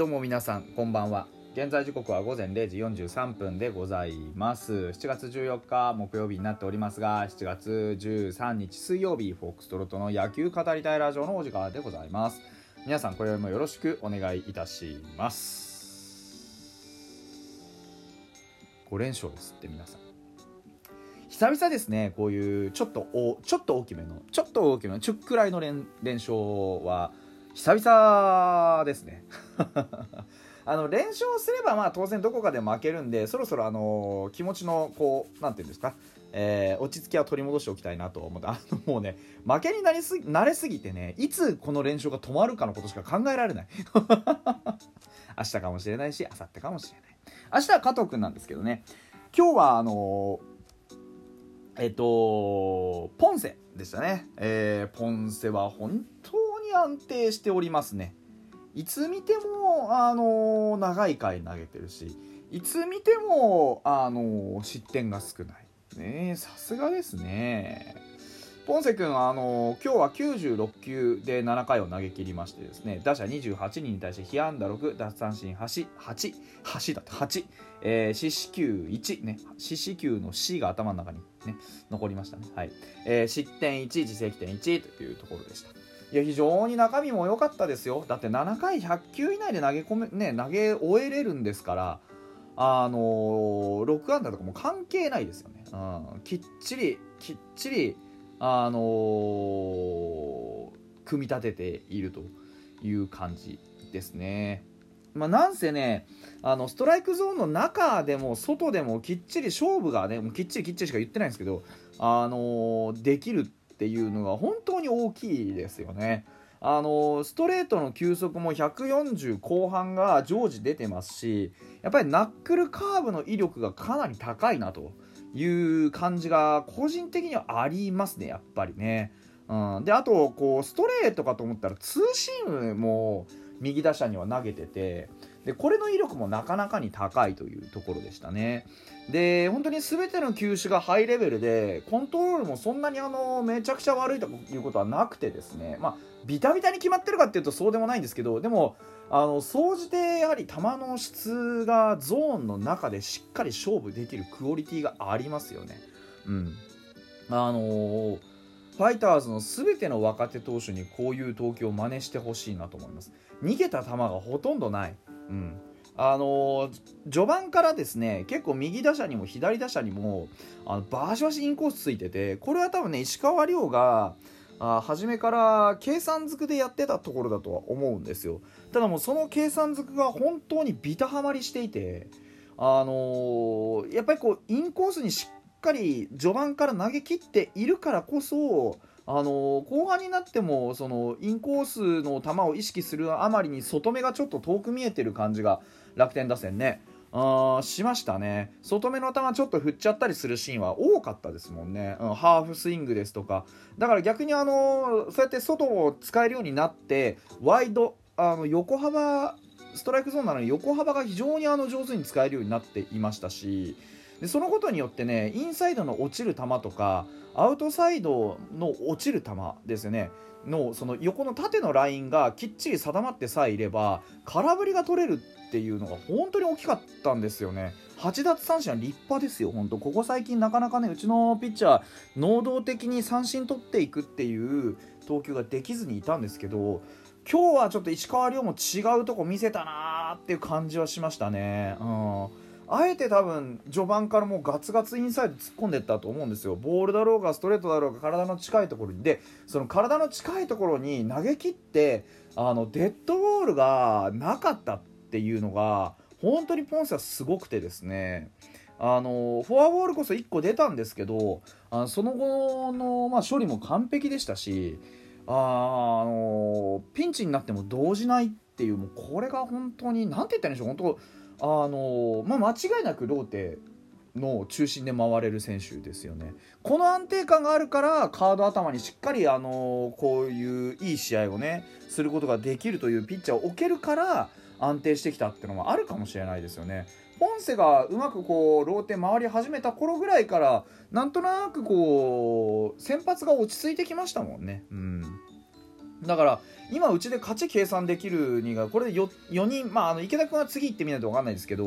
どうも皆さんこんばんは。現在時刻は午前0時43分でございます。7月14日木曜日になっておりますが7月13日水曜日フォックストロットの野球語りたいラジオのお時間でございます。皆さんこれもよろしくお願いいたします。5連勝ですって皆さん。久々ですねこういうちょっとおちょっと大きめのちょっと大きめのちょっくらいの連連勝は久々ですね。あの連勝すればまあ当然どこかで負けるんでそろそろあの気持ちのこう何て言うんですか、えー、落ち着きは取り戻しておきたいなと思ってあのもうね負けになりすぎ慣れすぎてねいつこの連勝が止まるかのことしか考えられない。明日かもしれないし明後日かもしれない。明日は加藤君なんですけどね。今日はあのえっとポンセでしたね、えー、ポンセは本当安定しておりますね。いつ見てもあの長い回投げてるしいつ見てもあの失点が少ない。ねさすがですね。ポンセ君はあの今日は96球で7回を投げ切りましてですね打者28人に対して被安打6奪三振8 8 8だって8、えー、四死球1ね四死球の C が頭の中にね残りましたね。はい、えー、失点1自責点1というところでした。いや非常に中身も良かったですよ。だって7回100球以内で投げ込め、ね、投げ終えれるんですからあのー、6安打とかも関係ないですよね、うん、きっちりきっちりあのー、組み立てているという感じですね。まあ、なんせねあのストライクゾーンの中でも外でもきっちり勝負がねもうきっちりきっちりしか言ってないんですけど、あのー、できるっていうのが本当に大きいですよね。あのストレートの球速も140後半が常時出てますしやっぱりナックルカーブの威力がかなり高いなという感じが個人的にはありますねやっぱりね。うん、であとこうストレートかと思ったらツーシームも右打者には投げててでこれの威力もなかなかに高いというところでしたね。で本当に全ての球種がハイレベルでコントロールもそんなにあのめちゃくちゃ悪いということはなくてですね。まあビタビタに決まってるかっていうとそうでもないんですけどでもあの総じてやはり球の質がゾーンの中でしっかり勝負できるクオリティがありますよね。うん。あのーファイターズの全ての若手投手にこういう投球を真似してほしいなと思います。逃げた球がほとんどない、うん、あの、序盤からですね結構右打者にも左打者にもあのバシバシインコースついててこれは多分ね石川遼があ初めから計算づくでやってたところだとは思うんですよ。ただもうその計算づくが本当にビタハマりしていてあのー、やっぱりこうインコースにしっかり序盤から投げ切っているからこそあの後半になってもそのインコースの球を意識するあまりに外目がちょっと遠く見えてる感じが楽天打線ね。あしましたね。外目の球ちょっと振っちゃったりするシーンは多かったですもんね、うん、ハーフスイングですとか。だから逆にあのそうやって外を使えるようになってワイドあの横幅ストライクゾーンなのに横幅が非常にあの上手に使えるようになっていましたしでそのことによってねインサイドの落ちる球とかアウトサイドの落ちる球ですよね。のその横の縦のラインがきっちり定まってさえいれば空振りが取れるっていうのが本当に大きかったんですよね。8奪三振は立派ですよ本当。ここ最近なかなかねうちのピッチャー能動的に三振取っていくっていう投球ができずにいたんですけど今日はちょっと石川遼も違うとこ見せたなーっていう感じはしましたね。うん。あえて多分序盤からもうガツガツインサイド突っ込んでったと思うんですよ。ボールだろうがストレートだろうが体の近いところに。でその体の近いところに投げ切ってあのデッドボールがなかったっていうのが本当にポンセはすごくてですね。あのフォアボールこそ1個出たんですけどあのその後の、まあ、処理も完璧でしたしあのピンチになっても動じないっていうもうこれが本当に何て言ったらいいんでしょう本当あのまあ、間違いなくローテの中心で回れる選手ですよね。この安定感があるからカード頭にしっかりあのこういういい試合をねすることができるというピッチャーを置けるから安定してきたっていうのもあるかもしれないですよね。ポンセがうまくこうローテ回り始めた頃ぐらいからなんとなくこう先発が落ち着いてきましたもんね。うんだから今うちで勝ち計算できるにがこれで 4, 4人まああの池田君は次行ってみないと分かんないですけど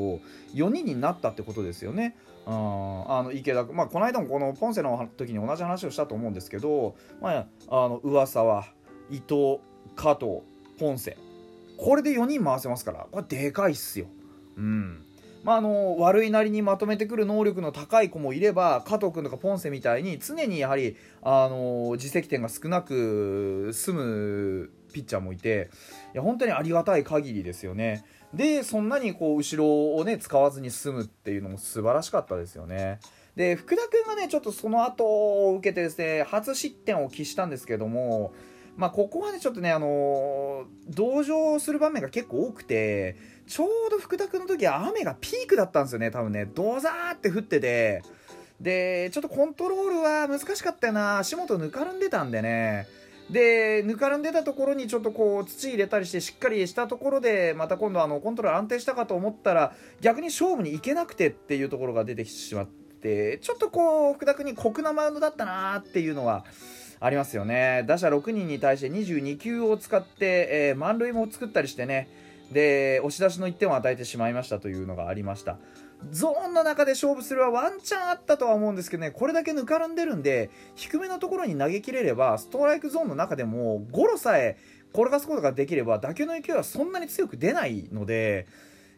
4人になったってことですよね。うん、あの池田君まあこの間もこのポンセの時に同じ話をしたと思うんですけど、まあ、あの噂は伊藤加藤ポンセこれで4人回せますからこれでかいっすよ。うんまあ、あの悪いなりにまとめてくる能力の高い子もいれば加藤君とかポンセみたいに常にやはりあの自責点が少なく済むピッチャーもいていや本当にありがたい限りですよね。でそんなにこう後ろをね使わずに済むっていうのも素晴らしかったですよね。で福田君がねちょっとその後を受けてですね初失点を喫したんですけどもまあ、ここはねちょっとね、あのー、同情する場面が結構多くてちょうど福田君の時は雨がピークだったんですよね多分ね。ドザーって降ってて。でちょっとコントロールは難しかったよな。足元ぬかるんでたんでね。でぬかるんでたところにちょっとこう土入れたりしてしっかりしたところでまた今度あのコントロール安定したかと思ったら逆に勝負に行けなくてっていうところが出てきてしまってちょっとこう福田君に酷なマウンドだったなっていうのはありますよね。打者6人に対して22球を使って、えー、満塁も作ったりしてね。で押し出しの1点を与えてしまいましたというのがありました。ゾーンの中で勝負するはワンチャンあったとは思うんですけどね。これだけぬかるんでるんで低めのところに投げきれればストライクゾーンの中でもゴロさえ転がすことができれば打球の勢いはそんなに強く出ないので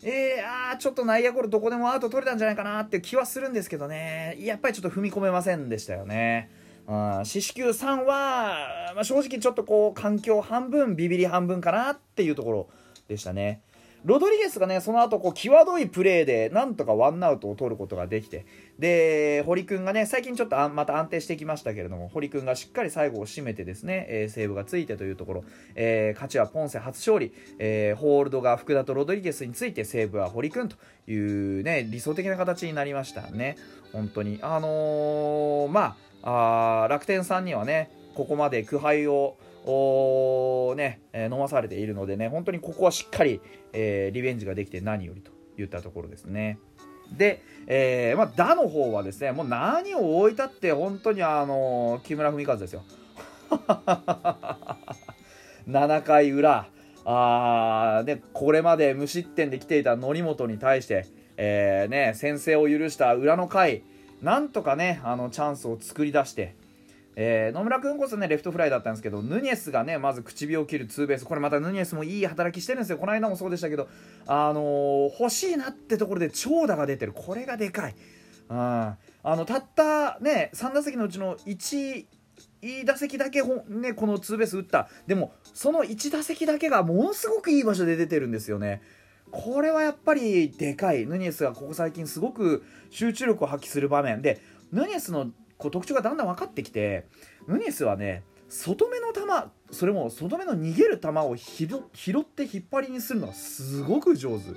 えー、あーちょっと内野ゴロどこでもアウト取れたんじゃないかなって気はするんですけどね。やっぱりちょっと踏み込めませんでしたよね。四死球3は、まあ、正直ちょっとこう環境半分ビビり半分かなっていうところでしたね。ロドリゲスがねその後こう際どいプレーでなんとかワンアウトを取ることができて。で堀君がね最近ちょっとまた安定してきましたけれども堀君がしっかり最後を締めてですね、えー、セーブがついてというところ、えー、勝ちはポンセ初勝利、えー、ホールドが福田とロドリゲスについてセーブは堀君というね理想的な形になりましたね。本当に。あのまああ楽天さんにはねここまで苦杯をね、え、飲まされているのでね本当にここはしっかり、えー、リベンジができて何よりといったところですね。で、えー、まあ、打の方はですねもう何を置いたって本当にあの木村文和ですよ。7回裏あでこれまで無失点で来ていた則本に対して、えーね、先制を許した裏の回なんとかねあのチャンスを作り出して、えー、野村君こそねレフトフライだったんですけどヌニエスがねまず唇を切るツーベース。これまたヌニエスもいい働きしてるんですよ。この間もそうでしたけど、あのー、欲しいなってところで長打が出てる。これがでかい、うん、あのたったね3打席のうちの1打席だけね、このツーベース打った。でもその1打席だけがものすごくいい場所で出てるんですよね。これはやっぱりでかい。ヌニエスがここ最近すごく集中力を発揮する場面。でヌニエスのこう特徴がだんだん分かってきてヌニエスはね外目の球それも外目の逃げる球を拾って引っ張りにするのがすごく上手、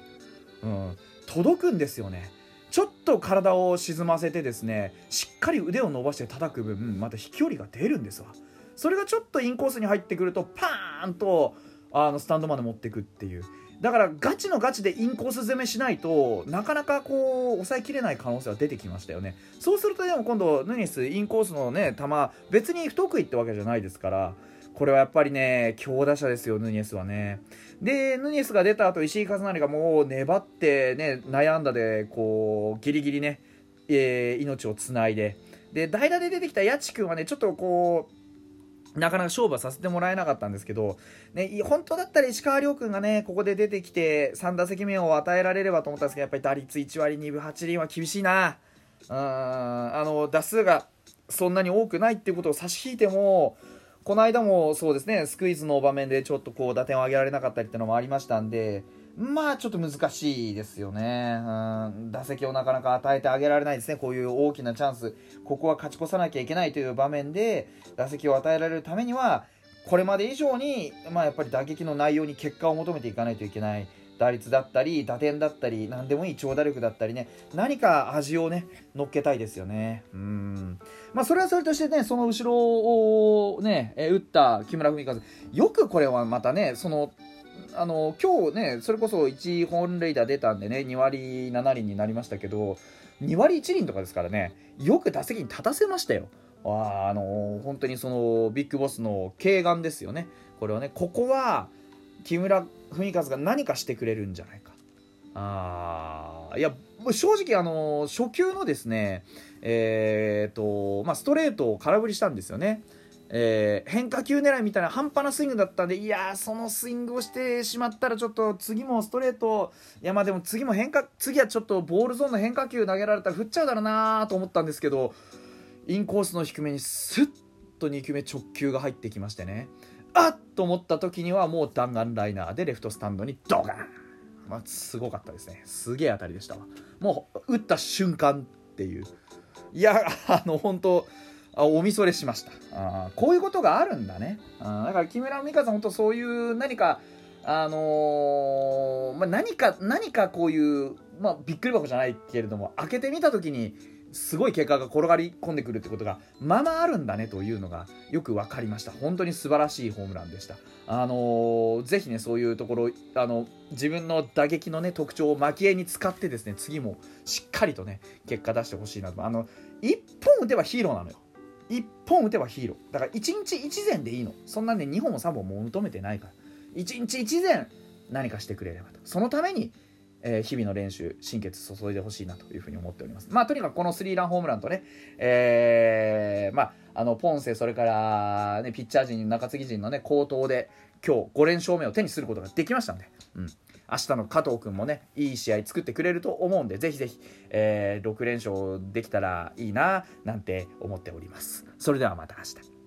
うん、届くんですよね。ちょっと体を沈ませてですねしっかり腕を伸ばして叩く分また飛距離が出るんですわ。それがちょっとインコースに入ってくるとパーンとあのスタンドまで持ってくっていう。だからガチのガチでインコース攻めしないとなかなかこう抑えきれない可能性は出てきましたよね。そうするとでも今度ヌニスインコースのね球別に不得意ってわけじゃないですからこれはやっぱりね強打者ですよヌニエスはね。でヌニエスが出た後石井一成がもう粘ってね悩んだでこうギリギリね、えー、命をつないで。で代打で出てきた八千君はねちょっとこうなかなか勝負はさせてもらえなかったんですけど、ね、本当だったら石川遼君がね、ここで出てきて、3打席目を与えられればと思ったんですけど、やっぱり打率1割2分8厘は厳しいな。うん、あの、打数がそんなに多くないっていうことを差し引いても、この間もそうですね、スクイズの場面でちょっとこう打点を上げられなかったりっていうのもありましたんで、まあちょっと難しいですよね、うん、打席をなかなか与えてあげられないですね、こういう大きなチャンス、ここは勝ち越さなきゃいけないという場面で、打席を与えられるためには、これまで以上に、まあ、やっぱり打撃の内容に結果を求めていかないといけない。打率だったり、打点だったり、何でもいい長打力だったりね、何か味をね、乗っけたいですよね。うん。まあ、それはそれとしてね、その後ろをね、え打った木村文和、よくこれはまたね、その、あの今日ねそれこそ1本塁打出たんでね2割7厘になりましたけど2割1厘とかですからねよく打席に立たせましたよ。あの本当にそのビッグボスの軽眼ですよね。これはねここは木村文和が何かしてくれるんじゃないか。あいや正直あの初球のですねえー、とまあストレートを空振りしたんですよね。えー、変化球狙いみたいな半端なスイングだったんでいやそのスイングをしてしまったらちょっと次もストレートいやまあでも次も変化次はちょっとボールゾーンの変化球投げられたら振っちゃうだろうなと思ったんですけどインコースの低めにスッと2球目直球が入ってきましてね。あっと思った時にはもう弾丸ライナーでレフトスタンドにドカン、まあ、すごかったですね。すげえ当たりでしたわ。もう打った瞬間っていう。いやあの本当おみそれしました。あこういうことがあるんだね。あだから木村美香さん本当そういう何かあのー、まあ、何か何かこういう、まあ、びっくり箱じゃないけれども開けてみた時にすごい結果が転がり込んでくるってことがままああるんだねというのがよく分かりました。本当に素晴らしいホームランでした。あのー、ぜひねそういうところあの自分の打撃のね特徴を蒔絵に使ってですね次もしっかりとね結果出してほしいなと。あの1本打てばヒーローなのよ。1本打てばヒーロー。だから1日1膳でいいの。そんなね2本も3本も求めてないから。1日1膳何かしてくれればと。そのために、えー、日々の練習心血注いでほしいなというふうに思っております。まあとにかくこのスリーランホームランとねえー、まああのポンセそれから、ね、ピッチャー陣中継ぎ陣のね好投で今日5連勝目を手にすることができましたんで、うん、明日の加藤君もねいい試合作ってくれると思うんでぜひぜひ、えー、6連勝できたらいいななんて思っております。それではまた明日。